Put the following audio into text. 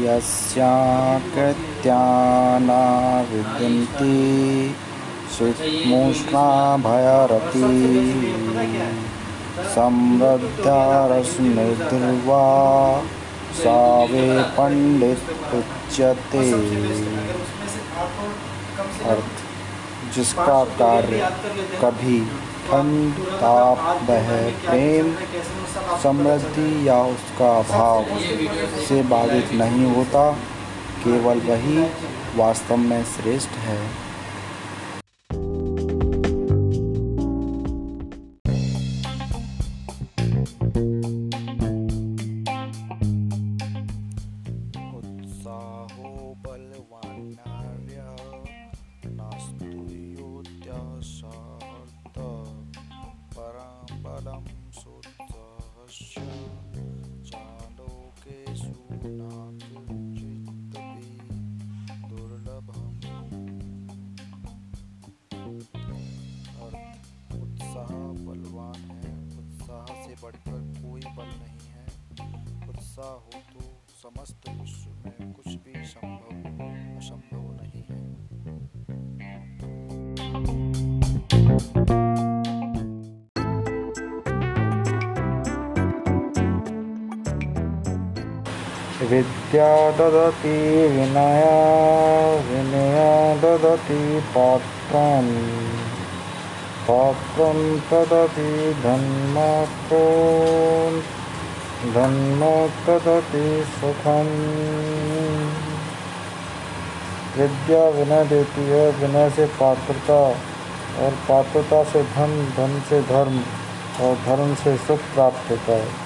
यस्याकृत्याना विद्यन्ति शीतमूष्णा भयरती समृद्धा रश्मिर्वा सा वे पंडित उच्यते अर्थ, जिसका कार्य कभी ठंड ताप वह प्रेम समृद्धि या उसका अभाव से बाधित नहीं होता, केवल वही वास्तव में श्रेष्ठ है। बलवान्नार्यः बढ़कर कोई बल नहीं है। उत्साह हो तो समस्त विश्व में कुछ भी संभव असंभव नहीं है। विद्या ददति विनया विनया ददति पात्रम्। पात्रं तदति धन्मात्रो धन्मो तदति सुखम्। विद्या विनय देती है, विनय से पात्रता और पात्रता से धन धन से धर्म और धर्म से सुख प्राप्त होता है।